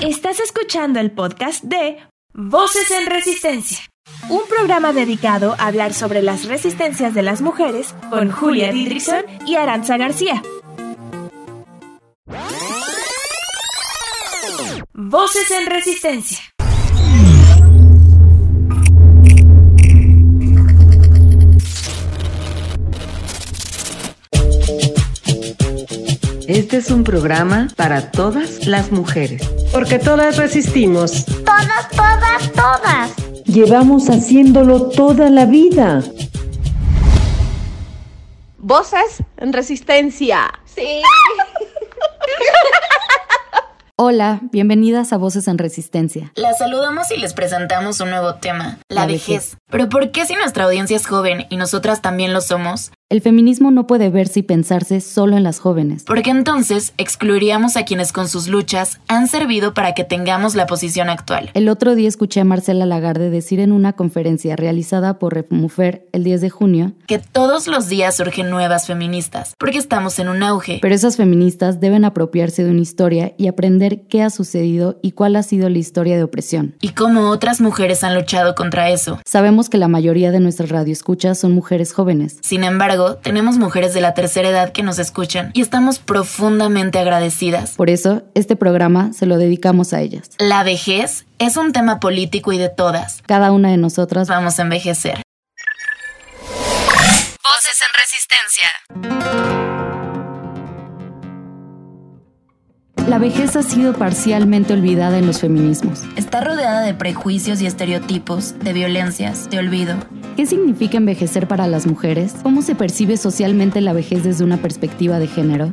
Estás escuchando el podcast de Voces en Resistencia, un programa dedicado a hablar sobre las resistencias de las mujeres con Julia Didrikson y Aranza García. Voces en Resistencia. Este es un programa para todas las mujeres. Porque todas resistimos. Todas, todas, todas. Llevamos haciéndolo toda la vida. Voces en resistencia. Sí. Hola, bienvenidas a Voces en Resistencia. Las saludamos y les presentamos un nuevo tema, la, vejez. Pero ¿por qué si nuestra audiencia es joven y nosotras también lo somos? El feminismo no puede verse y pensarse solo en las jóvenes. Porque entonces excluiríamos a quienes con sus luchas han servido para que tengamos la posición actual. El otro día escuché a Marcela Lagarde decir en una conferencia realizada por Remufer el 10 de junio que todos los días surgen nuevas feministas, porque estamos en un auge. Pero esas feministas deben apropiarse de una historia y aprender qué ha sucedido y cuál ha sido la historia de opresión. Y cómo otras mujeres han luchado contra eso. Sabemos que la mayoría de nuestras radioescuchas son mujeres jóvenes. Sin embargo, tenemos mujeres de la tercera edad que nos escuchan y estamos profundamente agradecidas. Por eso, este programa se lo dedicamos a ellas. La vejez es un tema político y de todas. Cada una de nosotras vamos a envejecer. Voces en resistencia. La vejez ha sido parcialmente olvidada en los feminismos. Está rodeada de prejuicios y estereotipos, de violencias, de olvido. ¿Qué significa envejecer para las mujeres? ¿Cómo se percibe socialmente la vejez desde una perspectiva de género?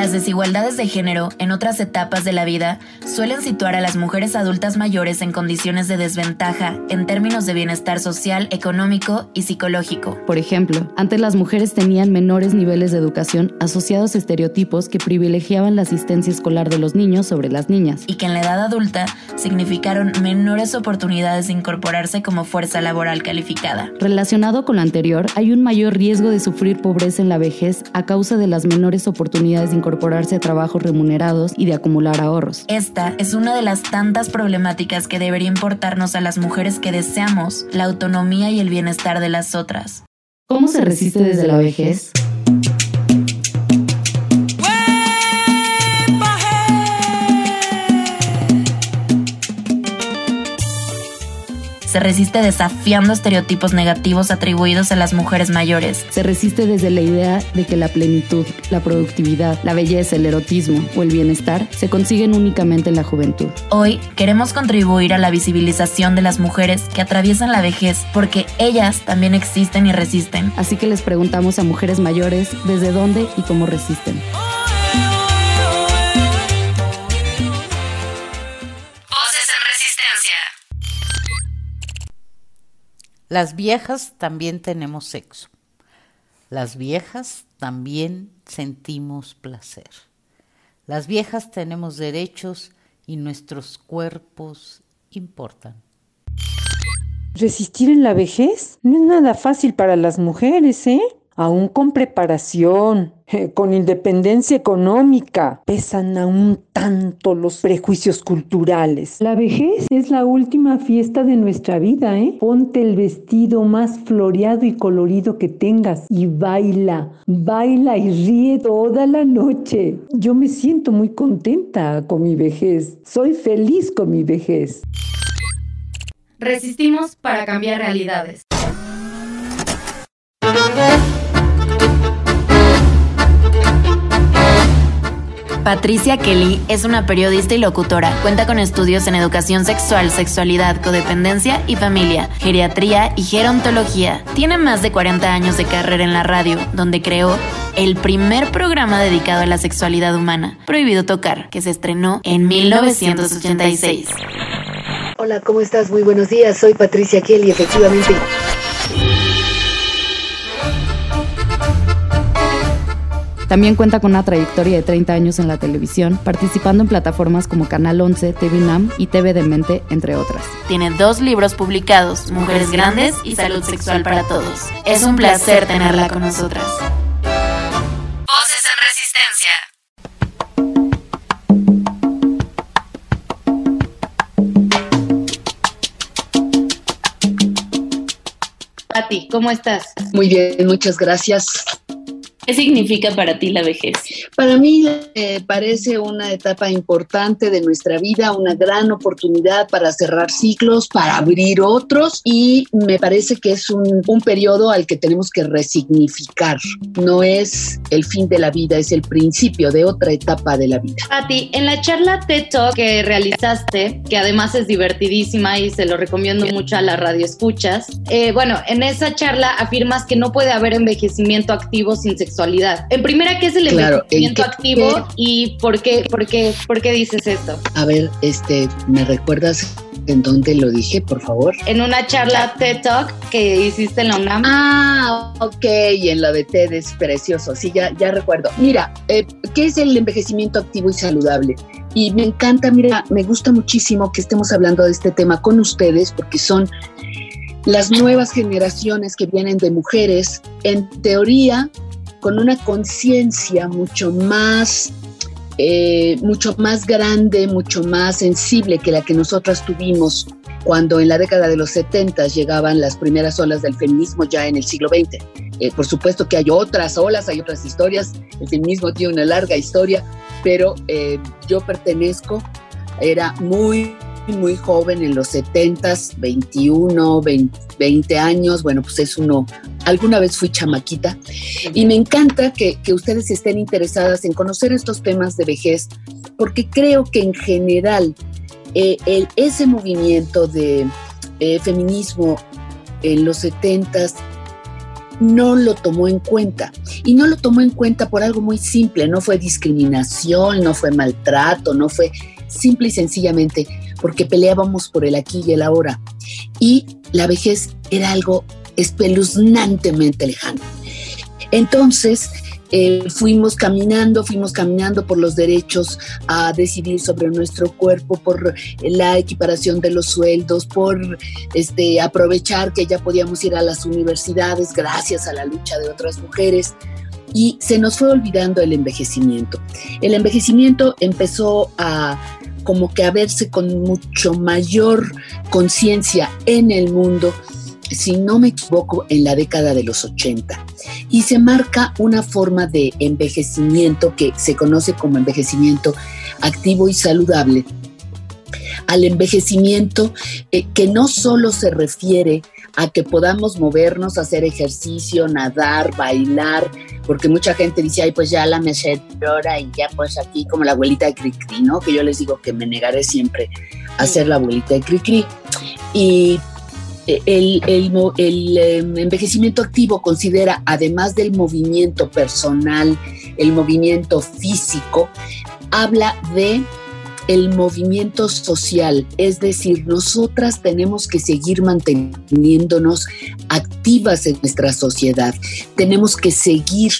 Las desigualdades de género en otras etapas de la vida suelen situar a las mujeres adultas mayores en condiciones de desventaja en términos de bienestar social, económico y psicológico. Por ejemplo, antes las mujeres tenían menores niveles de educación asociados a estereotipos que privilegiaban la asistencia escolar de los niños sobre las niñas. Y que en la edad adulta significaron menores oportunidades de incorporarse como fuerza laboral calificada. Relacionado con lo anterior, hay un mayor riesgo de sufrir pobreza en la vejez a causa de las menores oportunidades de incorporarse a trabajos remunerados y de acumular ahorros. Esta es una de las tantas problemáticas que debería importarnos a las mujeres que deseamos la autonomía y el bienestar de las otras. ¿Cómo se resiste desde la vejez? Se resiste desafiando estereotipos negativos atribuidos a las mujeres mayores. Se resiste desde la idea de que la plenitud, la productividad, la belleza, el erotismo o el bienestar se consiguen únicamente en la juventud. Hoy queremos contribuir a la visibilización de las mujeres que atraviesan la vejez porque ellas también existen y resisten. Así que les preguntamos a mujeres mayores desde dónde y cómo resisten. Las viejas también tenemos sexo. Las viejas también sentimos placer. Las viejas tenemos derechos y nuestros cuerpos importan. Resistir en la vejez no es nada fácil para las mujeres, ¿eh? Aún con preparación, con independencia económica, pesan aún tanto los prejuicios culturales. La vejez es la última fiesta de nuestra vida, ¿eh? Ponte el vestido más floreado y colorido que tengas y baila, baila y ríe toda la noche. Yo me siento muy contenta con mi vejez, soy feliz con mi vejez. Resistimos para cambiar realidades. Patricia Kelly es una periodista y locutora. Cuenta con estudios en educación sexual, sexualidad, codependencia y familia, geriatría y gerontología. Tiene más de 40 años de carrera en la radio, donde creó el primer programa dedicado a la sexualidad humana, Prohibido Tocar, que se estrenó en 1986. Hola, ¿cómo estás? Muy buenos días. Soy Patricia Kelly, efectivamente. También cuenta con una trayectoria de 30 años en la televisión, participando en plataformas como Canal 11, TV NAM y TV Demente, entre otras. Tiene dos libros publicados, Mujeres Grandes y Salud Sexual para Todos. Es un placer tenerla con nosotras. Voces en Resistencia. Pati, ¿cómo estás? Muy bien, muchas gracias. ¿Qué significa para ti la vejez? Para mí eh, parece una etapa importante de nuestra vida, una gran oportunidad para cerrar ciclos, para abrir otros y me parece que es un, un periodo al que tenemos que resignificar. No es el fin de la vida, es el principio de otra etapa de la vida. Pati, en la charla TED Talk que realizaste, que además es divertidísima y se lo recomiendo mucho a la radio escuchas, eh, bueno, en esa charla afirmas que no puede haber envejecimiento activo sin sexualidad sexualidad. En primera, ¿qué es el Claro, envejecimiento ¿en qué- activo y por qué, por qué, por qué dices esto? A ver, este, ¿me recuerdas en dónde lo dije, por favor? En una charla TED Talk que hiciste en la UNAM. Ah, ok, y en la de TED es precioso, sí, ya, ya recuerdo. Mira, eh, ¿qué es el envejecimiento activo y saludable? Y me encanta, mira, me gusta muchísimo que estemos hablando de este tema con ustedes porque son las nuevas generaciones que vienen de mujeres, en teoría, con una conciencia mucho más, eh, mucho más grande, mucho más sensible que la que nosotras tuvimos cuando en la década de los 70 llegaban las primeras olas del feminismo ya en el siglo XX. Eh, por supuesto que hay otras olas, hay otras historias, el feminismo tiene una larga historia, pero eh, yo pertenezco, era muy, muy joven en los 70, 21, 20, 20 años, bueno, pues es uno, alguna vez fui chamaquita, y me encanta que, que ustedes estén interesadas en conocer estos temas de vejez, porque creo que en general eh, el- ese movimiento de eh, feminismo en los 70 no lo tomó en cuenta. Y no lo tomó en cuenta por algo muy simple, no fue discriminación, no fue maltrato, no fue simple y sencillamente porque peleábamos por el aquí y el ahora. Y la vejez era algo espeluznantemente lejano. Entonces, eh, fuimos caminando, fuimos caminando por los derechos a decidir sobre nuestro cuerpo, por la equiparación de los sueldos, por este, aprovechar que ya podíamos ir a las universidades gracias a la lucha de otras mujeres. Y se nos fue olvidando el envejecimiento. El envejecimiento empezó a como que a verse con mucho mayor conciencia en el mundo, si no me equivoco, en la década de los 80 y se marca una forma de envejecimiento que se conoce como envejecimiento activo y saludable al envejecimiento eh, que no solo se refiere a que podamos movernos, hacer ejercicio, nadar, bailar, porque mucha gente dice, ay, pues ya la mecedora y ya pues aquí como la abuelita de Cricri, ¿no? Que yo les digo que me negaré siempre a ser la abuelita de Cricri. Y el, el mo- el, eh, envejecimiento activo considera, además del movimiento personal, el movimiento físico, habla de el movimiento social, es decir, nosotras tenemos que seguir manteniéndonos activas en nuestra sociedad, tenemos que seguir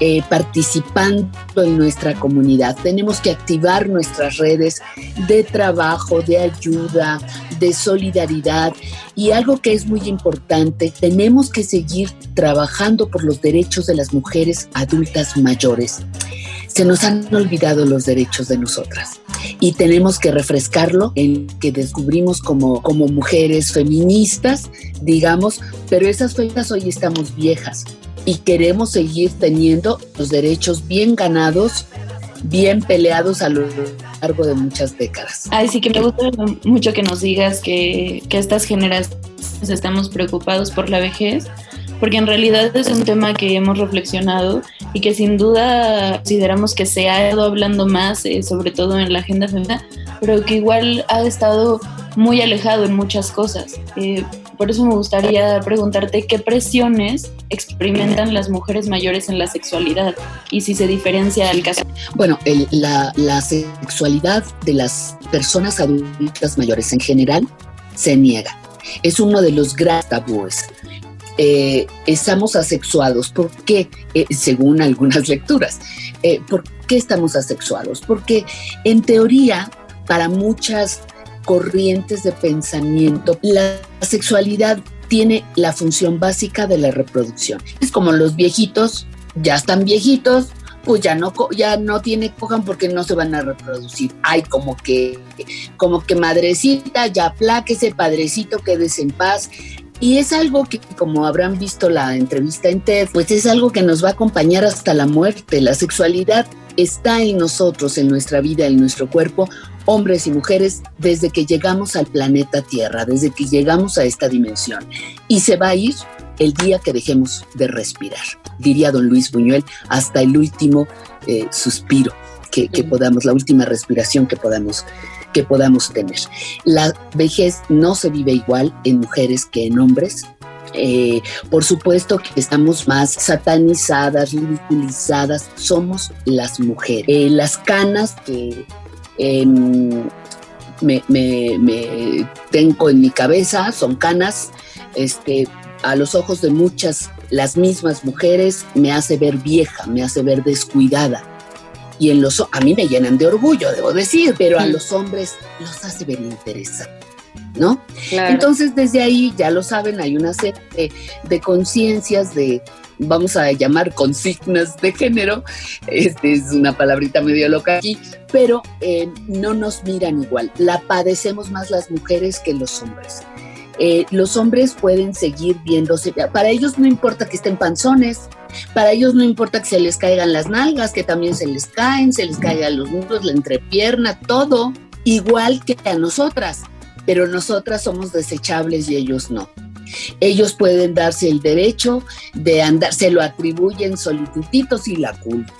eh, participando en nuestra comunidad, tenemos que activar nuestras redes de trabajo, de ayuda, de solidaridad y algo que es muy importante, tenemos que seguir trabajando por los derechos de las mujeres adultas mayores. Se nos han olvidado los derechos de nosotras y tenemos que refrescarlo en que descubrimos como, como mujeres feministas, digamos, pero esas fechas hoy estamos viejas y queremos seguir teniendo los derechos bien ganados, bien peleados a lo largo de muchas décadas. Ay, sí que me gusta mucho que nos digas que, que estas generaciones estamos preocupados por la vejez, porque en realidad es un tema que hemos reflexionado y que sin duda consideramos que se ha ido hablando más, eh, sobre todo en la agenda femenina, pero que igual ha estado muy alejado en muchas cosas. Eh, por eso me gustaría preguntarte qué presiones experimentan las mujeres mayores en la sexualidad y si se diferencia el caso. Bueno, el- la, la sexualidad de las personas adultas mayores en general se niega. Es uno de los grandes tabúes. Eh, estamos asexuados. ¿Por qué? Eh, según algunas lecturas. Eh, ¿Por qué estamos asexuados? Porque en teoría, para muchas corrientes de pensamiento, la sexualidad tiene la función básica de la reproducción. Es como los viejitos, ya están viejitos, pues ya no, ya no tiene cojan porque no se van a reproducir. Ay, como que, como que madrecita, ya pláquese, padrecito, quédese en paz. Y es algo que, como habrán visto la entrevista en TED, pues es algo que nos va a acompañar hasta la muerte. La sexualidad está en nosotros, en nuestra vida, en nuestro cuerpo, hombres y mujeres, desde que llegamos al planeta Tierra, desde que llegamos a esta dimensión. Y se va a ir el día que dejemos de respirar, diría don Luis Buñuel, hasta el último eh, suspiro que, que podamos, la última respiración que podamos que podamos tener. La vejez no se vive igual en mujeres que en hombres. Eh, por supuesto que estamos más satanizadas, ridiculizadas, somos las mujeres. Eh, las canas que em, me, tengo en mi cabeza son canas, este, a los ojos de muchas, las mismas mujeres, me hace ver vieja, me hace ver descuidada y en los a mí me llenan de orgullo, debo decir, pero a los hombres los hace ver interesantes. ¿No? Entonces, desde ahí, ya lo saben, hay una serie de, conciencias, de, vamos a llamar consignas de género, este es una palabrita medio loca aquí, pero eh, no nos miran igual. La padecemos más las mujeres que los hombres. Eh, los hombres pueden seguir viéndose, para ellos no importa que estén panzones, para ellos no importa que se les caigan las nalgas, que también se les caen, se les caigan los muslos, la entrepierna, todo, igual que a nosotras, pero nosotras somos desechables y ellos no. Ellos pueden darse el derecho de andar, se lo atribuyen solitutitos y la culpa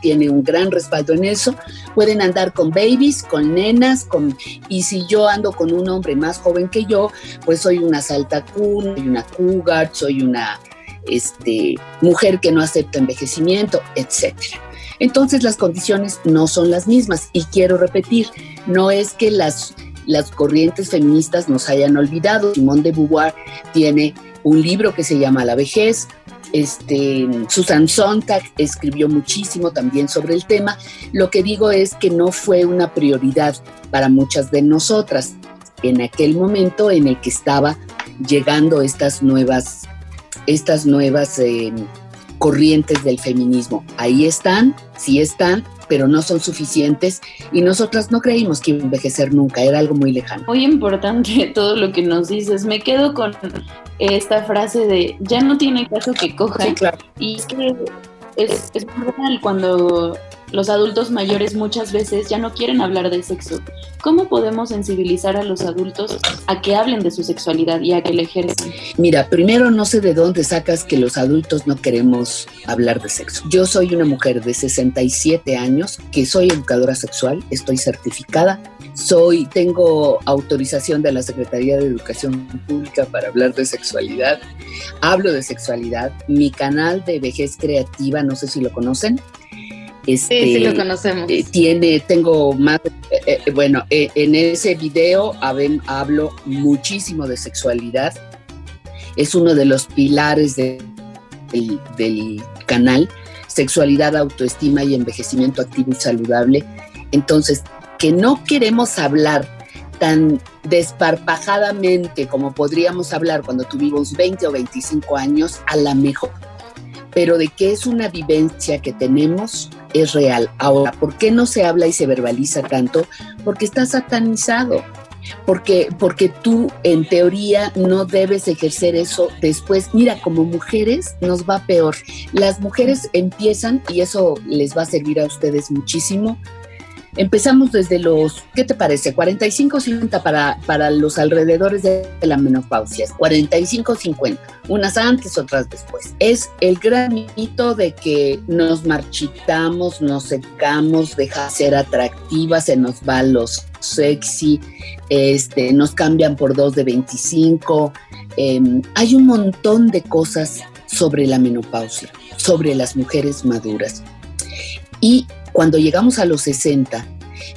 tiene un gran respaldo en eso. Pueden andar con babies, con nenas, con y si yo ando con un hombre más joven que yo, pues soy una saltacuna, soy una cougar, soy una este, mujer que no acepta envejecimiento, etcétera. Entonces las condiciones no son las mismas y quiero repetir, no es que las, las corrientes feministas nos hayan olvidado. Simone de Beauvoir tiene un libro que se llama La vejez, este, Susan Sontag escribió muchísimo también sobre el tema. Lo que digo es que no fue una prioridad para muchas de nosotras en aquel momento en el que estaba llegando estas nuevas, estas nuevas eh, corrientes del feminismo. Ahí están, sí están, pero no son suficientes y nosotras no creímos que envejecer nunca, era algo muy lejano. Muy importante todo lo que nos dices. Me quedo con esta frase de ya no tiene caso que coja. Y es que es, es real cuando los adultos mayores muchas veces ya no quieren hablar de sexo. ¿Cómo podemos sensibilizar a los adultos a que hablen de su sexualidad y a que la ejerzan? Mira, primero no sé de dónde sacas que los adultos no queremos hablar de sexo. Yo soy una mujer de 67 años que soy educadora sexual, estoy certificada, soy tengo autorización de la Secretaría de Educación Pública para hablar de sexualidad. Hablo de sexualidad. Mi canal de vejez creativa, no sé si lo conocen, este, sí, sí lo conocemos. Eh, tiene, tengo más, eh, eh, bueno, en ese video hablo muchísimo de sexualidad. Es uno de los pilares del, del canal, sexualidad, autoestima y envejecimiento activo y saludable. Entonces, que no queremos hablar tan desparpajadamente como podríamos hablar cuando tuvimos 20 o 25 años, a la mejor pero de que es una vivencia que tenemos es real. Ahora, ¿por qué no se habla y se verbaliza tanto? Porque está satanizado. Porque, porque tú en teoría no debes ejercer eso después. Mira, como mujeres nos va peor. Las mujeres empiezan, y eso les va a servir a ustedes muchísimo, Empezamos desde los, ¿qué te parece? 45, 50 para, para los alrededores de la menopausia. 45, 50. Unas antes, otras después. Es el gran mito de que nos marchitamos, nos secamos, deja de ser atractivas, se nos va los sexy, este, nos cambian por dos de 25. Em, hay un montón de cosas sobre la menopausia, sobre las mujeres maduras. Y cuando llegamos a los 60,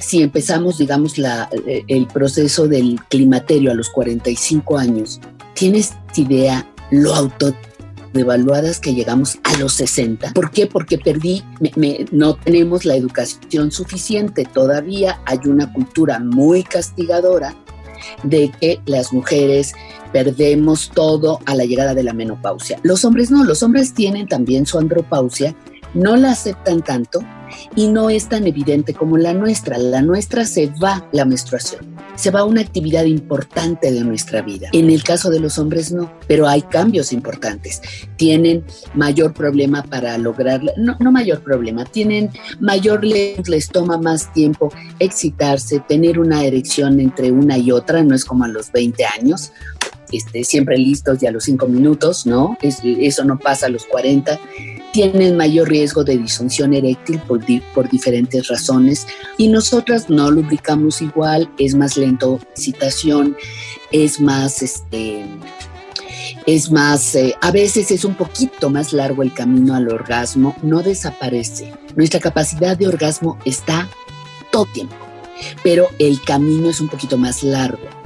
si empezamos, digamos, la, eh, el proceso del climaterio a los 45 años, ¿tienes idea lo autodevaluadas que llegamos a los 60? ¿Por qué? Porque perdí, no tenemos la educación suficiente. Todavía hay una cultura muy castigadora de que las mujeres perdemos todo a la llegada de la menopausia. Los hombres no, los hombres tienen también su andropausia no la aceptan tanto y no es tan evidente como la nuestra. La nuestra se va la menstruación, se va una actividad importante de nuestra vida. En el caso de los hombres no, pero hay cambios importantes. Tienen mayor problema para lograr, no, no mayor problema, tienen mayor, les, les toma más tiempo excitarse, tener una erección entre una y otra, no es como a los 20 años. Este, siempre listos ya a los 5 minutos, ¿no? eso no pasa a los 40 tienen mayor riesgo de disfunción eréctil por, por, diferentes razones y nosotras no lubricamos igual, es más lento excitación, es más, este, es más, eh, a veces es un poquito más largo el camino al orgasmo, no desaparece. Nuestra capacidad de orgasmo está todo tiempo, pero el camino es un poquito más largo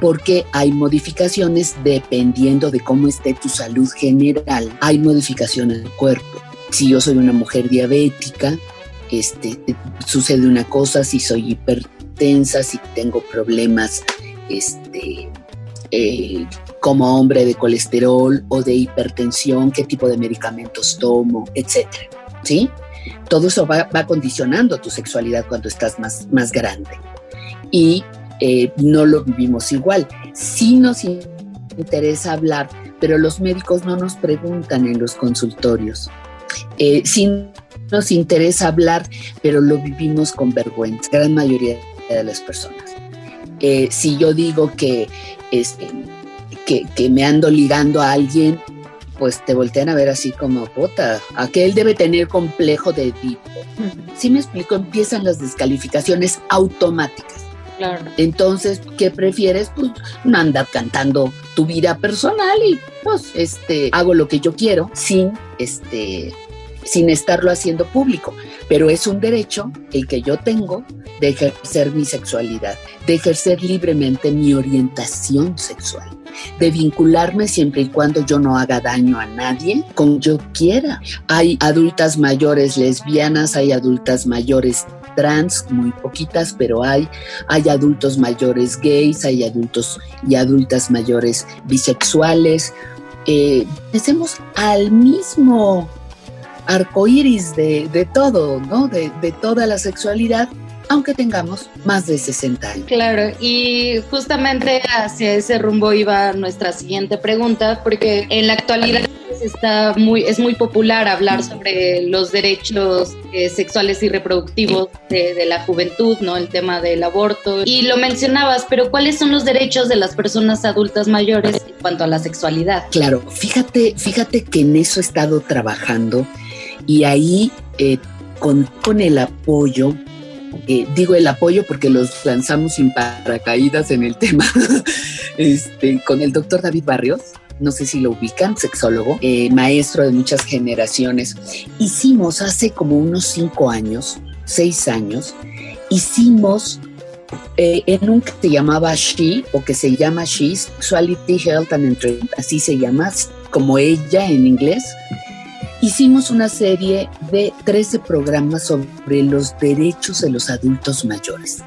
porque hay modificaciones dependiendo de cómo esté tu salud general. Hay modificaciones en el cuerpo. Si yo soy una mujer diabética, este, sucede una cosa, si soy hipertensa, si tengo problemas este, eh, como hombre de colesterol o de hipertensión, qué tipo de medicamentos tomo, etcétera. ¿Sí? Todo eso va, condicionando tu sexualidad cuando estás más, más grande. Y eh, no lo vivimos igual. Sí nos interesa hablar, pero los médicos no nos preguntan en los consultorios. Eh, sí nos interesa hablar, pero lo vivimos con vergüenza, gran mayoría de las personas. Eh, si yo digo que, este, que, que me ando ligando a alguien, pues te voltean a ver así como, puta, aquel debe tener complejo de tipo. Si me explico, empiezan las descalificaciones automáticas. Entonces, ¿qué prefieres? Pues no andar cantando tu vida personal y pues este hago lo que yo quiero sin este sin estarlo haciendo público, pero es un derecho el que yo tengo de ejercer mi sexualidad, de ejercer libremente mi orientación sexual, de vincularme siempre y cuando yo no haga daño a nadie como yo quiera. Hay adultas mayores lesbianas, hay adultas mayores trans, muy poquitas, pero hay, hay adultos mayores gays, hay adultos y adultas mayores bisexuales. Eh, al mismo arco iris de, de todo, ¿no? De, de toda la sexualidad, aunque tengamos más de 60 años. Claro, y justamente hacia ese rumbo iba nuestra siguiente pregunta, porque en la actualidad está muy, es muy popular hablar sobre los derechos eh, sexuales y reproductivos de, de, la juventud, ¿no? El tema del aborto. Y lo mencionabas, pero ¿cuáles son los derechos de las personas adultas mayores en cuanto a la sexualidad? Claro, fíjate, fíjate que en eso he estado trabajando y ahí eh, con, con, el apoyo, eh, digo el apoyo porque los lanzamos sin paracaídas en el tema, este, con el doctor David Barrios, no sé si lo ubican, sexólogo, eh, maestro de muchas generaciones. Hicimos hace como unos cinco años, seis años, hicimos en un que se llamaba She o que se llama She, Sexuality, Health and Entertainment, así se llama, como ella en inglés hicimos una serie de 13 programas sobre los derechos de los adultos mayores.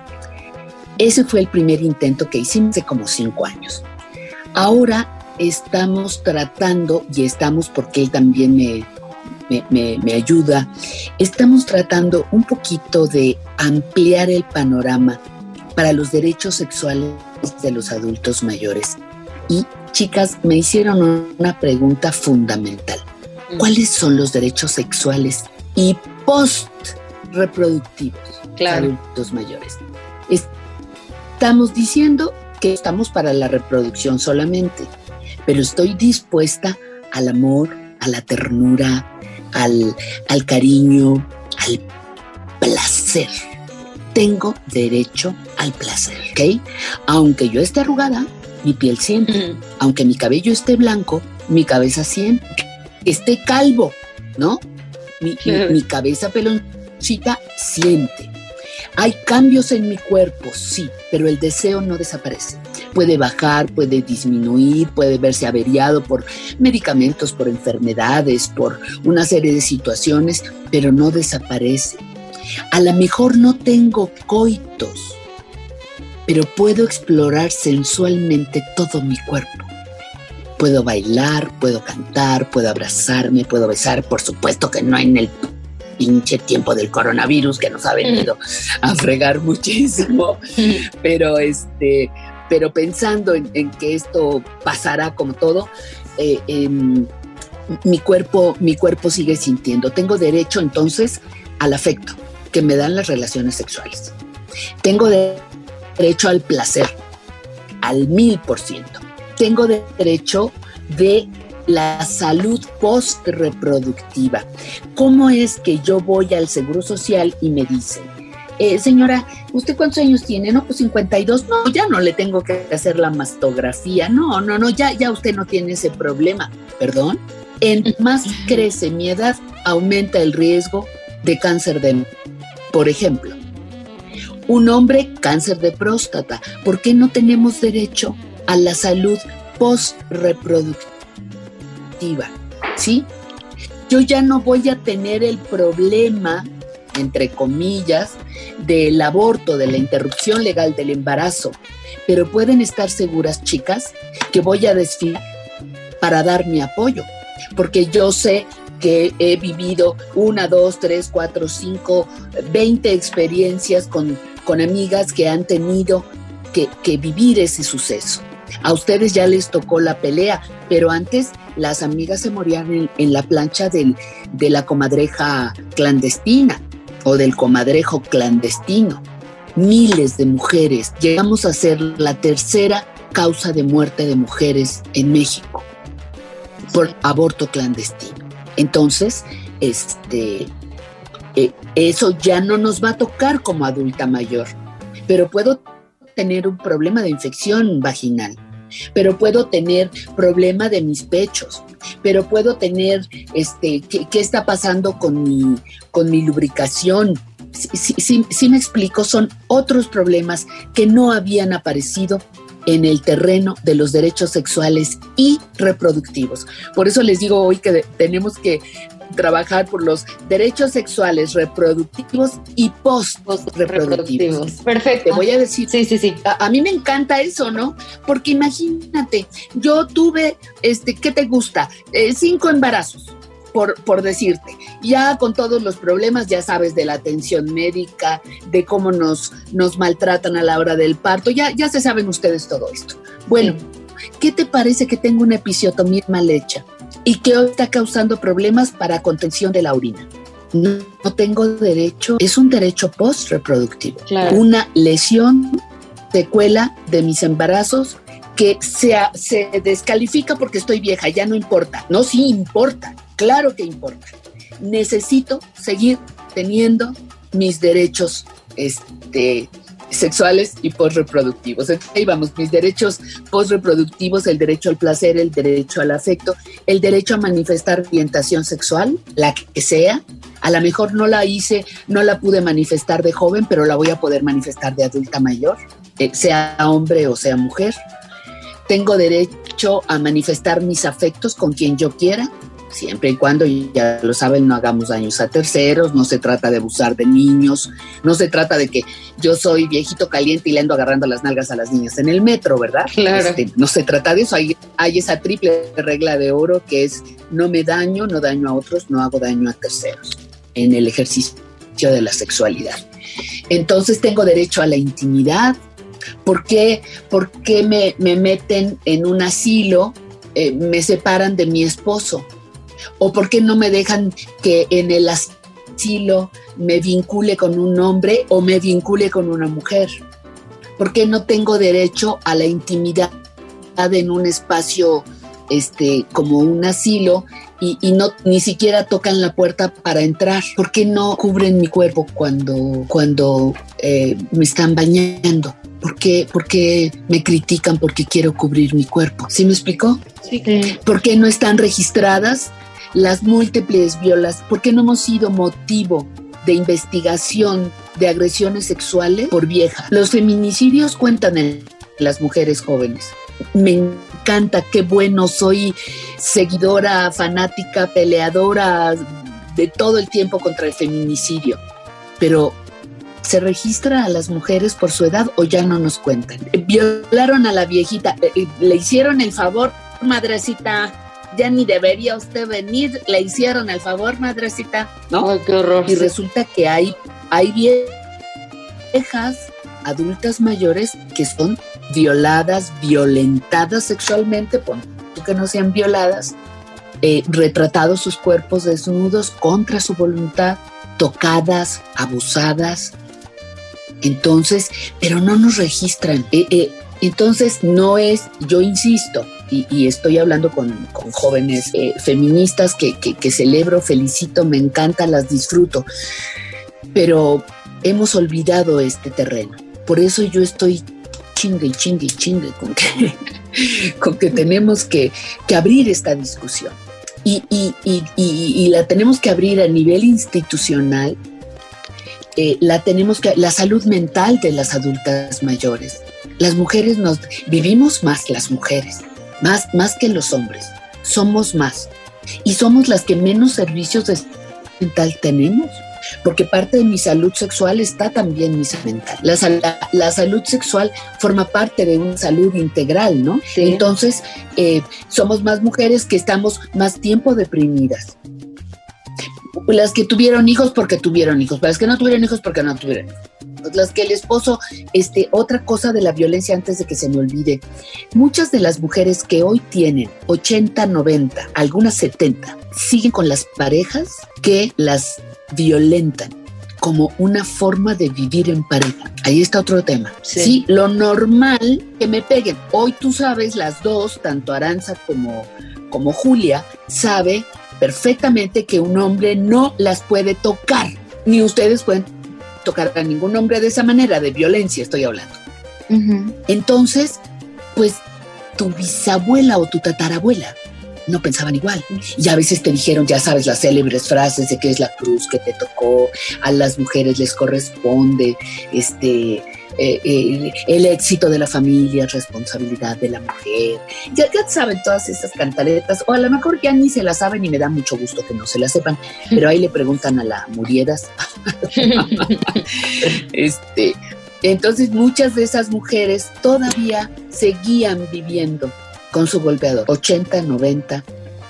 Ese fue el primer intento que hicimos hace como cinco años. Ahora estamos tratando, y estamos porque él también me, me, me, ayuda, estamos tratando un poquito de ampliar el panorama para los derechos sexuales de los adultos mayores. Y chicas, me hicieron una pregunta fundamental cuáles son los derechos sexuales y post reproductivos claro. adultos mayores. Estamos diciendo que estamos para la reproducción solamente, pero estoy dispuesta al amor, a la ternura, al, al cariño, al placer. Tengo derecho al placer, ¿ok? Aunque yo esté arrugada, mi piel siente. Aunque mi cabello esté blanco, mi cabeza siente esté calvo, ¿no? Mi, cabeza peloncita siente. Hay cambios en mi cuerpo, sí, pero el deseo no desaparece. Puede bajar, puede disminuir, puede verse averiado por medicamentos, por enfermedades, por una serie de situaciones, pero no desaparece. A lo mejor no tengo coitos, pero puedo explorar sensualmente todo mi cuerpo. Puedo bailar, puedo cantar, puedo abrazarme, puedo besar, por supuesto que no en el pinche tiempo del coronavirus que nos ha venido a fregar muchísimo, pero este, pero pensando en, que esto pasará como todo, eh, em, mi cuerpo, mi cuerpo sigue sintiendo. Tengo derecho entonces al afecto que me dan las relaciones sexuales. Tengo derecho al placer, al mil por ciento. Tengo derecho de la salud post-reproductiva. ¿Cómo es que yo voy al Seguro Social y me dicen, eh, señora, ¿usted cuántos años tiene? No, pues 52. No, ya no le tengo que hacer la mastografía. No, no, no, ya, ya usted no tiene ese problema. ¿Perdón? En más crece mi edad, aumenta el riesgo de cáncer de... Por ejemplo, un hombre cáncer de próstata. ¿Por qué no tenemos derecho a la salud post-reproductiva? ¿Sí? Yo ya no voy a tener el problema, entre comillas, del aborto, de la interrupción legal del embarazo, pero pueden estar seguras, chicas, que voy a desfilar para dar mi apoyo, porque yo sé que he vivido una, dos, tres, cuatro, cinco, veinte experiencias con, con amigas que han tenido que, que vivir ese suceso. A ustedes ya les tocó la pelea, pero antes las amigas se morían en, la plancha de la comadreja clandestina o del comadrejo clandestino. Miles de mujeres, llegamos a ser la tercera causa de muerte de mujeres en México por aborto clandestino. Entonces, este, eh, eso ya no nos va a tocar como adulta mayor, pero puedo tener un problema de infección vaginal, pero puedo tener problema de mis pechos, pero puedo tener, este, ¿qué, está pasando con mi, con mi lubricación? Si, me explico, son otros problemas que no habían aparecido en el terreno de los derechos sexuales y reproductivos. Por eso les digo hoy que tenemos que trabajar por los derechos sexuales reproductivos y post-reproductivos. Perfecto. Te voy a decir, sí, sí, sí. A, mí me encanta eso, ¿no? Porque imagínate, yo tuve, este, ¿qué te gusta? Eh, cinco embarazos. Por, por, decirte, ya con todos los problemas, ya sabes, de la atención médica, de cómo nos, nos maltratan a la hora del parto, ya, ya se saben ustedes todo esto. Bueno, ¿qué te parece que tengo una episiotomía mal hecha? Y que hoy está causando problemas para contención de la orina. No, tengo derecho, es un derecho post-reproductivo. Una lesión, secuela de mis embarazos que se, se descalifica porque estoy vieja, ya no importa. No, sí importa, claro que importa. Necesito seguir teniendo mis derechos este, sexuales y postreproductivos. Ahí vamos, mis derechos postreproductivos, el derecho al placer, el derecho al afecto, el derecho a manifestar orientación sexual, la que sea. A lo mejor no la hice, no la pude manifestar de joven, pero la voy a poder manifestar de adulta mayor, eh, sea hombre o sea mujer. Tengo derecho a manifestar mis afectos con quien yo quiera, siempre y cuando, ya lo saben, no hagamos daños a terceros, no se trata de abusar de niños, no se trata de que yo soy viejito caliente y le ando agarrando las nalgas a las niñas en el metro, ¿verdad? Claro. Este, no se trata de eso, hay, hay esa triple regla de oro que es no me daño, no daño a otros, no hago daño a terceros en el ejercicio de la sexualidad. Entonces tengo derecho a la intimidad. ¿Por qué, por qué me, me meten en un asilo? Eh, me separan de mi esposo ¿O por qué no me dejan que en el asilo me vincule con un hombre o me vincule con una mujer? ¿Por qué no tengo derecho a la intimidad en un espacio este, como un asilo y, no ni siquiera tocan la puerta para entrar. ¿Por qué no cubren mi cuerpo cuando, cuando eh, me están bañando? ¿Por qué, ¿Por qué, me critican porque quiero cubrir mi cuerpo? ¿Sí me explicó? Sí. ¿Por qué no están registradas las múltiples violas, ¿por qué no hemos sido motivo de investigación de agresiones sexuales por vieja? Los feminicidios cuentan en las mujeres jóvenes. Me encanta, qué bueno, soy seguidora, fanática, peleadora de todo el tiempo contra el feminicidio. Pero ¿Se registra a las mujeres por su edad o ya no nos cuentan? Violaron a la viejita, eh, eh, le hicieron el favor, madrecita, ya ni debería usted venir, le hicieron el favor, madrecita, ¿no? Ay, qué horror. Y resulta que hay, hay viejas adultas mayores que son violadas, violentadas sexualmente, por que no sean violadas, eh, retratados sus cuerpos desnudos contra su voluntad, tocadas, abusadas. Entonces, pero no nos registran. Eh, eh, entonces, no es, yo insisto, y, estoy hablando con, jóvenes feministas que, celebro, felicito, me encanta, las disfruto, pero hemos olvidado este terreno. Por eso yo estoy chingue chingue chingue con que, con que tenemos que, abrir esta discusión. Y, la tenemos que abrir a nivel institucional, eh, la tenemos la salud mental de las adultas mayores. Las mujeres nos vivimos más las mujeres, más, más que los hombres. Somos más. Y somos las que menos servicios de mental tenemos porque parte de mi salud sexual está también mi salud mental. La, salud sexual forma parte de una salud integral, ¿no? Entonces, eh, somos más mujeres que estamos más tiempo deprimidas. Las que tuvieron hijos porque tuvieron hijos, las que no tuvieron hijos porque no tuvieron hijos las que el esposo, este, otra cosa de la violencia antes de que se me olvide, muchas de las mujeres que hoy tienen 80, 90, algunas 70, siguen con las parejas que las violentan como una forma de vivir en pareja. Ahí está otro tema. Sí. lo normal que me peguen. Hoy tú sabes, las dos, tanto Aranza como, como Julia, sabe perfectamente que un hombre no las puede tocar, ni ustedes pueden tocar a ningún hombre de esa manera, de violencia estoy hablando. Entonces, pues tu bisabuela o tu tatarabuela no pensaban igual. Y a veces te dijeron, ya sabes, las célebres frases de que es la cruz que te tocó, a las mujeres les corresponde, este, eh, eh, el éxito de la familia, responsabilidad de la mujer. Ya, ya saben todas esas cantaretas, o a lo mejor ya ni se las saben y me da mucho gusto que no se las sepan, pero ahí le preguntan a la Muriedas. este, entonces muchas de esas mujeres todavía seguían viviendo con su golpeador. 80, 90,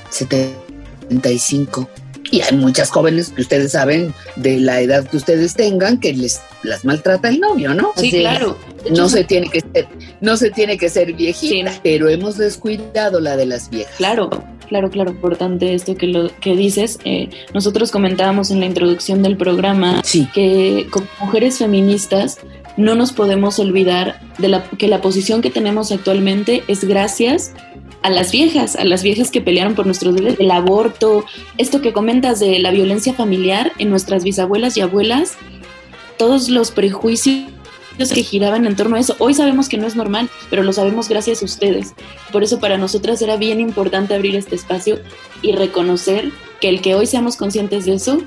75. Y hay muchas jóvenes que ustedes saben de la edad que ustedes tengan que les las maltrata el novio, ¿no? Sí, claro. No se tiene que ser, no se tiene que ser viejita, pero hemos descuidado la de las viejas. Claro, claro, claro, importante esto que lo que dices. Eh, nosotros comentábamos en la introducción del programa que como mujeres feministas no nos podemos olvidar de la, que la posición que tenemos actualmente es gracias a las viejas, a las viejas que pelearon por nuestros derechos, el aborto, esto que comentas de la violencia familiar en nuestras bisabuelas y abuelas, todos los prejuicios que giraban en torno a eso. Hoy sabemos que no es normal, pero lo sabemos gracias a ustedes. Por eso para nosotras era bien importante abrir este espacio y reconocer que el que hoy seamos conscientes de eso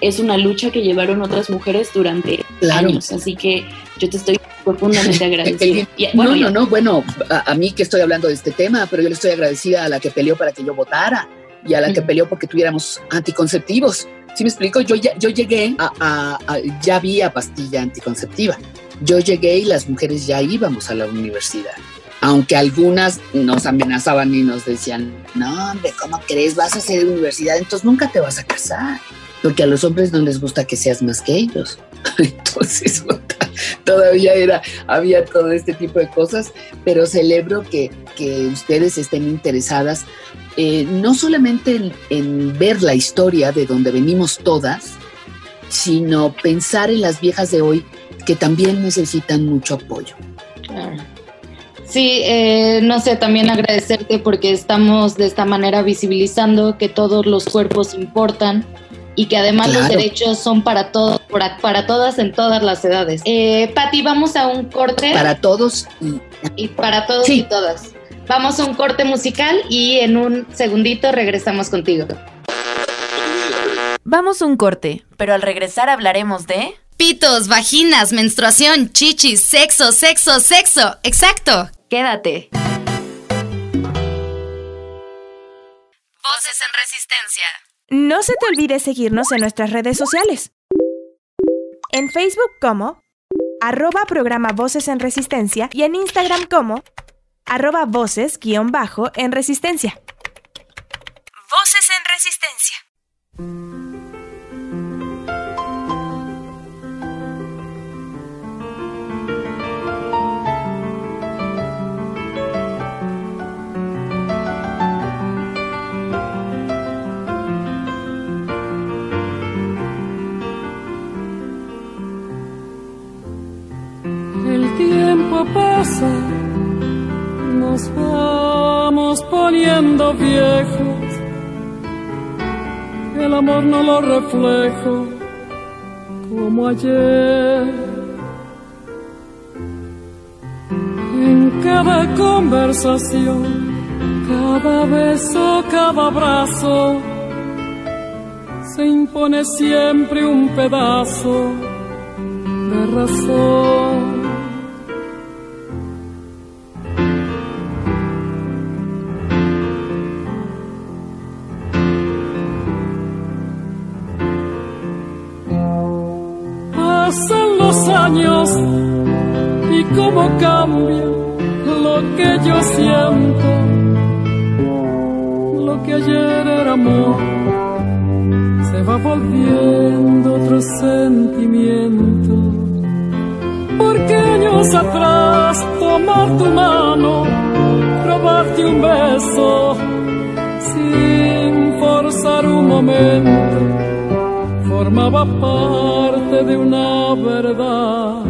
es una lucha que llevaron otras mujeres durante años. Así que yo te estoy profundamente agradecida. no, no, no, bueno, a, mí que estoy hablando de este tema, pero yo le estoy agradecida a la que peleó para que yo votara y a la que peleó porque tuviéramos anticonceptivos. ¿Sí me explico? Yo, ya, yo llegué a, ya había pastilla anticonceptiva. Yo llegué y las mujeres ya íbamos a la universidad aunque algunas nos amenazaban y nos decían, no, hombre, ¿cómo crees? Vas a hacer universidad, entonces nunca te vas a casar, porque a los hombres no les gusta que seas más que ellos. Entonces, todavía era, había todo este tipo de cosas, pero celebro que, que ustedes estén interesadas eh, no solamente en, en, ver la historia de donde venimos todas, sino pensar en las viejas de hoy que también necesitan mucho apoyo. Claro. Sí, eh, no sé, también agradecerte porque estamos de esta manera visibilizando que todos los cuerpos importan y que además los derechos son para todos, para, todas en todas las edades. Eh, Pati, vamos a un corte. Para todos y, para todos y todas. Vamos a un corte musical y en un segundito regresamos contigo. Vamos a un corte, pero al regresar hablaremos de... Pitos, vaginas, menstruación, chichis, sexo, sexo, sexo. Exacto. Quédate. Voces en Resistencia. No se te olvide seguirnos en nuestras redes sociales. En Facebook como arroba programa Voces en Resistencia y en Instagram como arroba voces guion bajo en Resistencia. Voces en Resistencia. Poniendo viejos el amor no lo reflejo como ayer. En cada conversación, cada beso, cada abrazo, se impone siempre un pedazo de razón. Formaba parte de una verdad.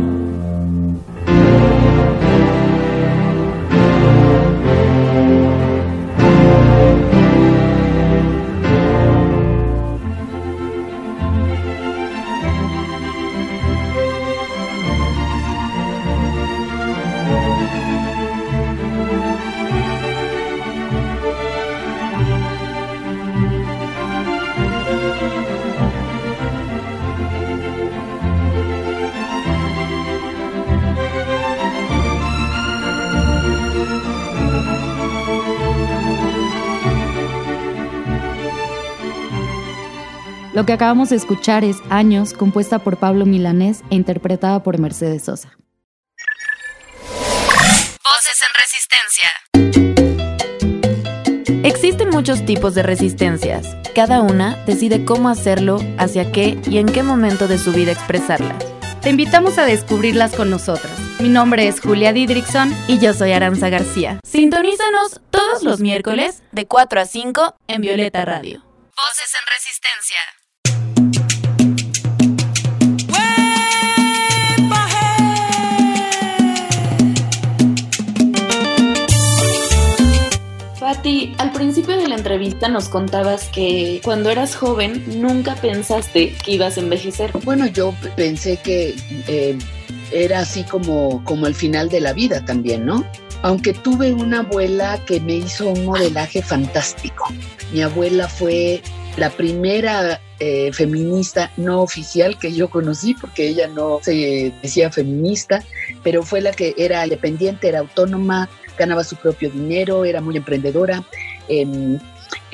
Lo que acabamos de escuchar es Años, compuesta por Pablo Milanés e interpretada por Mercedes Sosa. Voces en resistencia. Existen muchos tipos de resistencias. Cada una decide cómo hacerlo, hacia qué y en qué momento de su vida expresarlas. Te invitamos a descubrirlas con nosotros. Mi nombre es Julia Didrickson y yo soy Aranza García. Sintonízanos todos los miércoles de 4 a 5 en Violeta Radio. Voces en Resistencia. Patti, al principio de la entrevista nos contabas que cuando eras joven nunca pensaste que ibas a envejecer. Bueno, yo pensé que eh, era así como, como el final de la vida también, ¿no? Aunque tuve una abuela que me hizo un modelaje fantástico. Mi abuela fue la primera eh, feminista no oficial que yo conocí, porque ella no se decía feminista, pero fue la que era independiente, era autónoma, ganaba su propio dinero, era muy emprendedora. Em,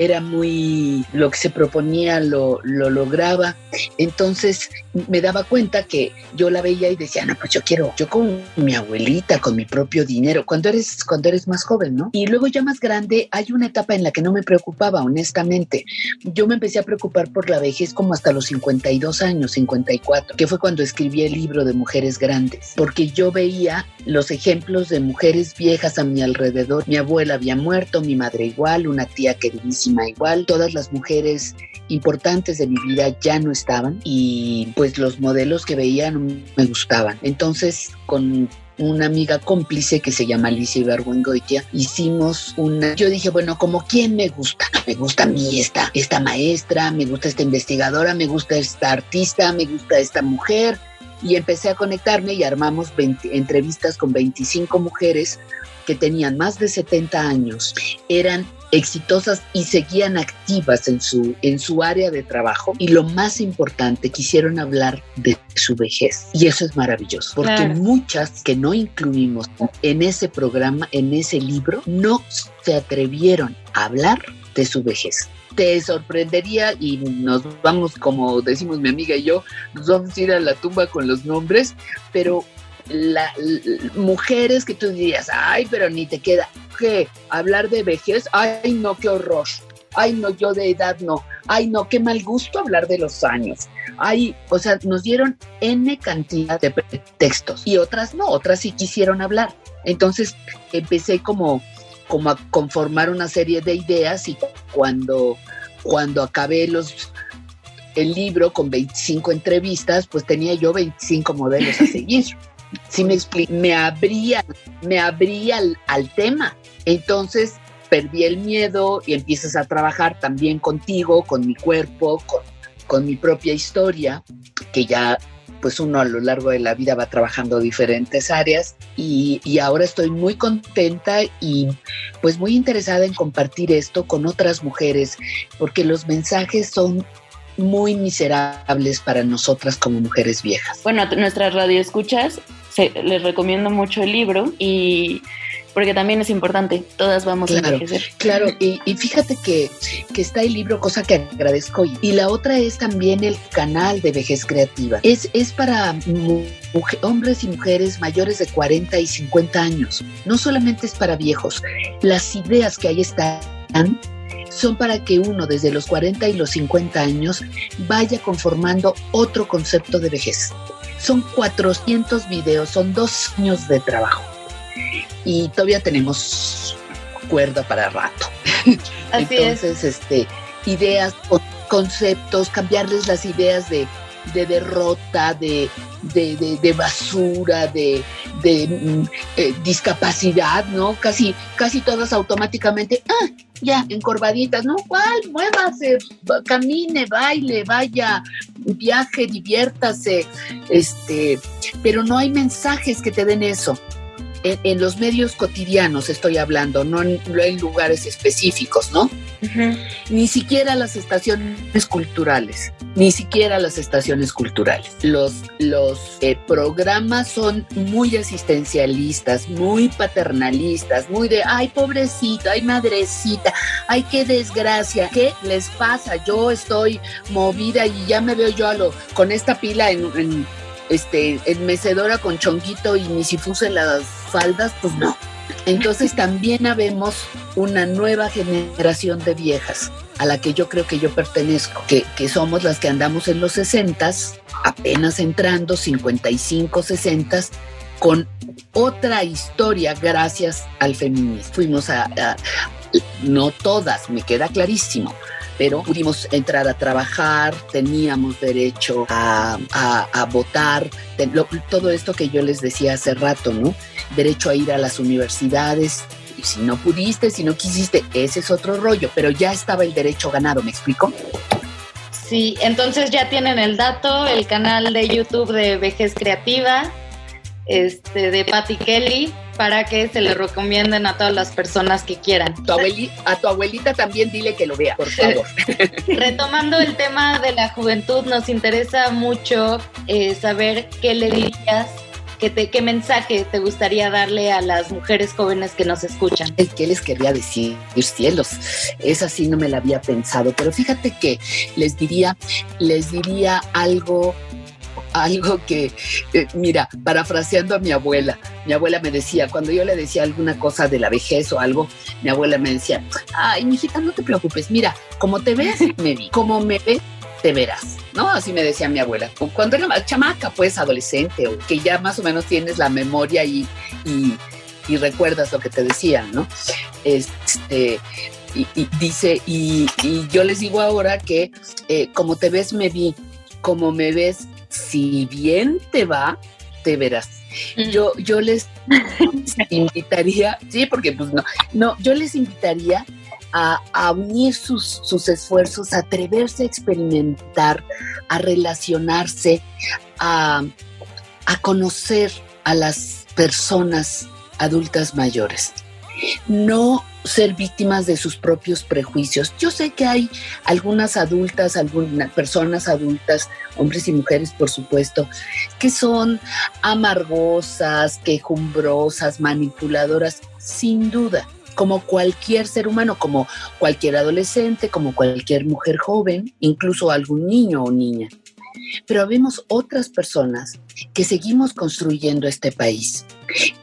era muy, lo que se proponía lo, lo, lograba. Entonces me daba cuenta que yo la veía y decía, no, pues yo quiero, yo con mi abuelita, con mi propio dinero, cuando eres, cuando eres más joven, ¿no? Y luego ya más grande, hay una etapa en la que no me preocupaba, honestamente. Yo me empecé a preocupar por la vejez como hasta los 52 años, 54, que fue cuando escribí el libro de Mujeres Grandes, porque yo veía los ejemplos de mujeres viejas a mi alrededor. Mi abuela había muerto, mi madre igual, una tía queridísima igual, todas las mujeres importantes de mi vida ya no estaban y pues los modelos que veía no me gustaban. Entonces con una amiga cómplice que se llama Alicia Ibargüengoitia, hicimos una, yo dije, bueno, como quién me gusta, me gusta a mí esta, esta maestra, me gusta esta investigadora, me gusta esta artista, me gusta esta mujer, y empecé a conectarme y armamos 20, entrevistas con 25 mujeres que tenían más de 70 años, eran exitosas y seguían activas en su, en su área de trabajo y lo más importante, quisieron hablar de su vejez. Y eso es maravilloso, porque claro. muchas que no incluimos en ese programa, en ese libro, no se atrevieron a hablar de su vejez te sorprendería y nos vamos, como decimos mi amiga y yo, nos vamos a ir a la tumba con los nombres, pero la, mujeres que tú dirías, ay, pero ni te queda que hablar de vejez, ay, no, qué horror. ay no, yo de edad no, ay no, qué mal gusto hablar de los años. Ay, o sea, nos dieron N cantidad de textos y otras no, otras sí quisieron hablar. Entonces empecé como, como a conformar una serie de ideas y cuando, cuando acabé los, el libro con 25 entrevistas, pues tenía yo 25 modelos a seguir. Si me explico, me abría, me abría al, tema. Entonces perdí el miedo y empiezas a trabajar también contigo, con mi cuerpo, con, mi propia historia, que ya pues uno a lo largo de la vida va trabajando diferentes áreas y, y, ahora estoy muy contenta y pues muy interesada en compartir esto con otras mujeres porque los mensajes son muy miserables para nosotras como mujeres viejas. Bueno, nuestras radioescuchas les recomiendo mucho el libro y porque también es importante, todas vamos claro, a envejecer. Claro, y, y fíjate que, que, está el libro, cosa que agradezco. Y la otra es también el canal de Vejez Creativa. Es, es para mujer, hombres y mujeres mayores de 40 y 50 años. No solamente es para viejos. Las ideas que ahí están son para que uno desde los 40 y los 50 años vaya conformando otro concepto de vejez. Son 400 videos, son dos años de trabajo y todavía tenemos cuerda para rato. Así Entonces, es. este, ideas, conceptos, cambiarles las ideas de, de derrota, de, de, de, de, basura, de, de eh, discapacidad, ¿no? Casi, casi todas automáticamente, ah, ya, encorvaditas, ¿no? ¿Cuál? Muévase, camine, baile, vaya, viaje, diviértase, este, pero no hay mensajes que te den eso en, en, los medios cotidianos estoy hablando, no en, no en lugares específicos, ¿no? Uh -huh. Ni siquiera las estaciones culturales, ni siquiera las estaciones culturales. Los, los eh, programas son muy asistencialistas, muy paternalistas, muy de, ay, pobrecita, ay, madrecita, ay, qué desgracia, ¿qué les pasa? Yo estoy movida y ya me veo yo a lo, con esta pila en, en este, en mecedora con chonguito y ni si fuse las faldas, pues no. Entonces también habemos una nueva generación de viejas a la que yo creo que yo pertenezco, que, que somos las que andamos en los 60, apenas entrando, 55, 60, con otra historia gracias al feminismo. Fuimos a, a no todas, me queda clarísimo, pero pudimos entrar a trabajar, teníamos derecho a, a, votar, todo esto que yo les decía hace rato, ¿no? Derecho a ir a las universidades. Y si no pudiste, si no quisiste, ese es otro rollo, pero ya estaba el derecho ganado, ¿me explico? Sí, entonces ya tienen el dato, el canal de YouTube de Vejez Creativa, este, de Patty Kelly, para que se le recomienden a todas las personas que quieran. Tu abuelita, a tu abuelita también dile que lo vea, por favor. Retomando el tema de la juventud, nos interesa mucho eh, saber qué le dirías, qué, te, qué mensaje te gustaría darle a las mujeres jóvenes que nos escuchan. ¿Qué les quería decir, cielos? Esa sí no me la había pensado, pero fíjate que les diría, les diría algo algo que, eh, mira, parafraseando a mi abuela, mi abuela me decía, cuando yo le decía alguna cosa de la vejez o algo, mi abuela me decía, ay, mijita, no te preocupes, mira, como te ves, me vi, como me ves, te verás, ¿no? Así me decía mi abuela. Cuando era más chamaca, pues, adolescente, o que ya más o menos tienes la memoria y, y, y recuerdas lo que te decían, ¿no? Este, y, y dice, y, y, yo les digo ahora que eh, como te ves, me vi, como me ves, si bien te va, te verás. Yo, yo les invitaría, sí, porque pues no, no, yo les invitaría a, a unir sus, sus, esfuerzos, a atreverse a experimentar, a relacionarse, a, a conocer a las personas adultas mayores. No ser víctimas de sus propios prejuicios. Yo sé que hay algunas adultas, algunas personas adultas, hombres y mujeres, por supuesto, que son amargosas, quejumbrosas, manipuladoras, sin duda, como cualquier ser humano, como cualquier adolescente, como cualquier mujer joven, incluso algún niño o niña. Pero vemos otras personas que seguimos construyendo este país,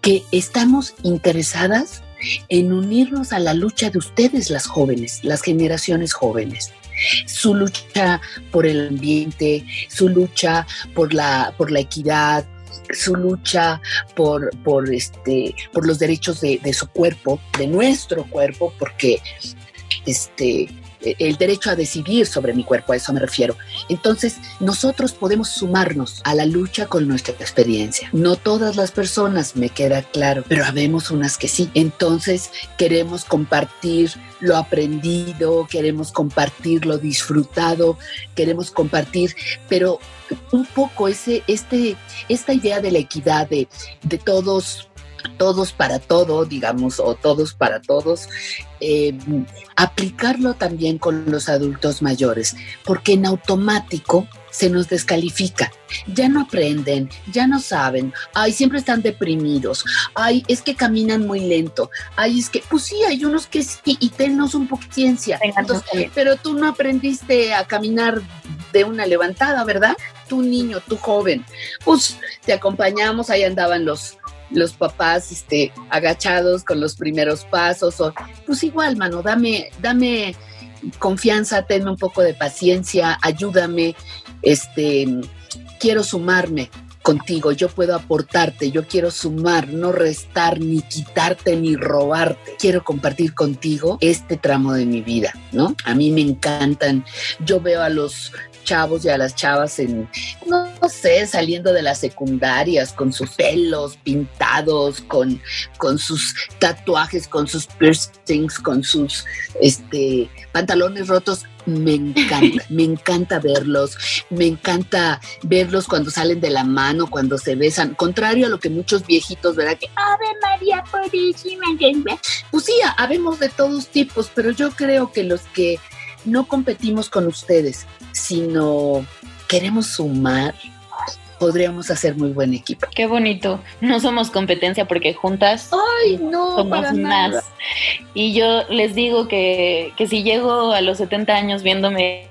que estamos interesadas en unirnos a la lucha de ustedes, las jóvenes, las generaciones jóvenes. Su lucha por el ambiente, su lucha por la, por la equidad, su lucha por, por, este, por los derechos de, de, su cuerpo, de nuestro cuerpo, porque este, el derecho a decidir sobre mi cuerpo, a eso me refiero. Entonces, nosotros podemos sumarnos a la lucha con nuestra experiencia. No todas las personas, me queda claro, pero habemos unas que sí. Entonces, queremos compartir lo aprendido, queremos compartir lo disfrutado, queremos compartir, pero un poco ese, este, esta idea de la equidad, de, de todos todos para todo, digamos, o todos para todos, eh, aplicarlo también con los adultos mayores, porque en automático se nos descalifica. Ya no aprenden, ya no saben, ay, siempre están deprimidos, ay, es que caminan muy lento, ay, es que, pues sí, hay unos que sí, y tennos un poco de ciencia, pero tú no aprendiste a caminar de una levantada, ¿verdad? Tu niño, tu joven, pues te acompañamos, ahí andaban los los papás este, agachados con los primeros pasos, o pues igual, mano, dame, dame confianza, tenme un poco de paciencia, ayúdame, este, quiero sumarme contigo, yo puedo aportarte, yo quiero sumar, no restar, ni quitarte, ni robarte. Quiero compartir contigo este tramo de mi vida, ¿no? A mí me encantan. Yo veo a los chavos y a las chavas en, sé, saliendo de las secundarias con sus pelos pintados, con, con sus tatuajes, con sus piercings, con sus este, pantalones rotos. Me encanta, me encanta verlos, me encanta verlos cuando salen de la mano, cuando se besan, contrario a lo que muchos viejitos, ¿verdad? Que Ave María Purísima, pues sí, habemos de todos tipos, pero yo creo que los que no competimos con ustedes, sino queremos sumar, podríamos hacer muy buen equipo. Qué bonito. No somos competencia porque juntas Ay, no, somos más. Y yo les digo que, que, si llego a los 70 años viéndome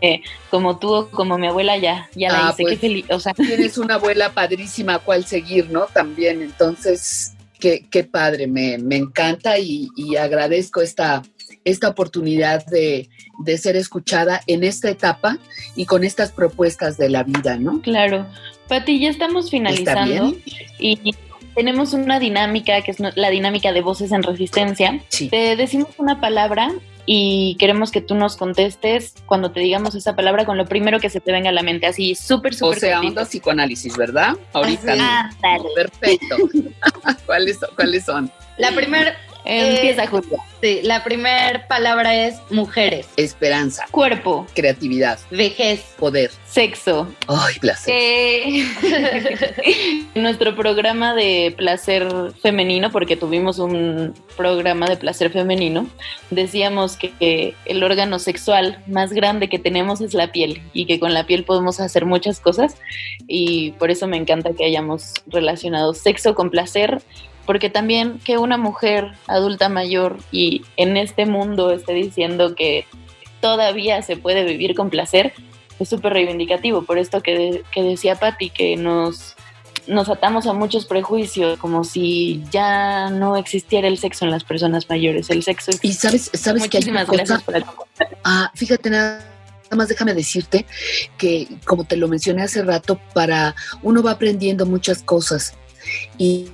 como tú o como mi abuela, ya, ya la ah, hice. Qué pues, feliz. O sea. Tienes una abuela padrísima a cual seguir, ¿no? También, entonces, qué, qué padre, me, me encanta y, y agradezco esta esta oportunidad de, ser escuchada en esta etapa y con estas propuestas de la vida, ¿no? Claro. Pati, ya estamos finalizando y tenemos una dinámica que es la dinámica de voces en resistencia. Te decimos una palabra y queremos que tú nos contestes cuando te digamos esa palabra con lo primero que se te venga a la mente, así súper, súper. O sea, onda psicoanálisis, ¿verdad? Ahorita. Ah, Perfecto. ¿Cuáles, ¿Cuáles son? La primera Empieza, Julia. Sí, la primera palabra es mujeres. Esperanza. Cuerpo. Creatividad. Vejez. Poder. Sexo. Ay, placer. nuestro programa de placer femenino, porque tuvimos un programa de placer femenino, decíamos que el órgano sexual más grande que tenemos es la piel y que con la piel podemos hacer muchas cosas y por eso me encanta que hayamos relacionado sexo con placer porque también que una mujer adulta mayor y en este mundo esté diciendo que todavía se puede vivir con placer es súper reivindicativo, por esto que, que decía Patti, que nos, nos atamos a muchos prejuicios, como si ya no existiera el sexo en las personas mayores, el sexo. Y sabes, sabes que hay una cosa, ah, fíjate nada más déjame decirte que, como te lo mencioné hace rato, para uno va aprendiendo muchas cosas. Y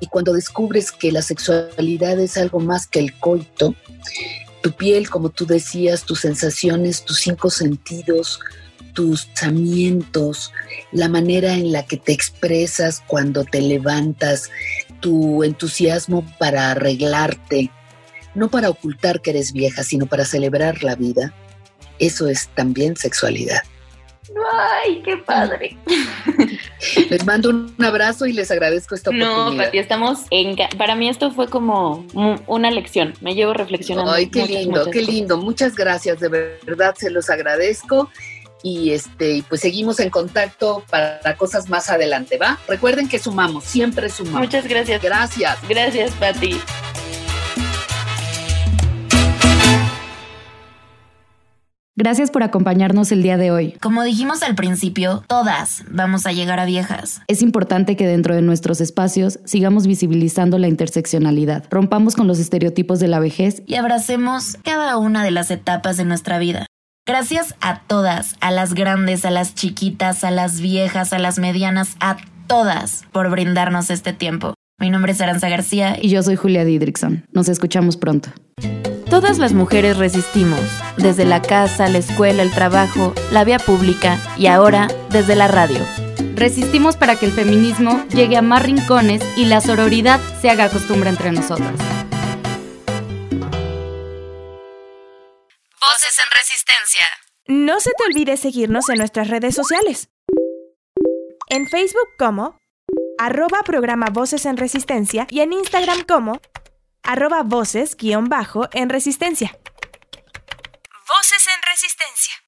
y cuando descubres que la sexualidad es algo más que el coito, tu piel, como tú decías, tus sensaciones, tus cinco sentidos, tus pensamientos, la manera en la que te expresas cuando te levantas, tu entusiasmo para arreglarte, no para ocultar que eres vieja, sino para celebrar la vida, eso es también sexualidad. ¡Ay, qué padre! Les mando un abrazo y les agradezco esta oportunidad. No, Pati, estamos en... Para mí esto fue como una lección. Me llevo reflexionando. Ay, qué lindo, qué lindo. Muchas gracias, de verdad se los agradezco. Y este, pues seguimos en contacto para cosas más adelante, ¿va? Recuerden que sumamos, siempre sumamos. Muchas gracias. Gracias. Gracias, Pati. Gracias por acompañarnos el día de hoy. Como dijimos al principio, todas vamos a llegar a viejas. Es importante que dentro de nuestros espacios sigamos visibilizando la interseccionalidad, rompamos con los estereotipos de la vejez y abracemos cada una de las etapas de nuestra vida. Gracias a todas, a las grandes, a las chiquitas, a las viejas, a las medianas, a todas por brindarnos este tiempo. Mi nombre es Aranza García y yo soy Julia Didrickson. Nos escuchamos pronto. Todas las mujeres resistimos, desde la casa, la escuela, el trabajo, la vía pública y ahora desde la radio. Resistimos para que el feminismo llegue a más rincones y la sororidad se haga costumbre entre nosotras. Voces en Resistencia. No se te olvide seguirnos en nuestras redes sociales. En Facebook como arroba programa Voces en Resistencia y en Instagram como arroba voces guion bajo en Resistencia. Voces en Resistencia.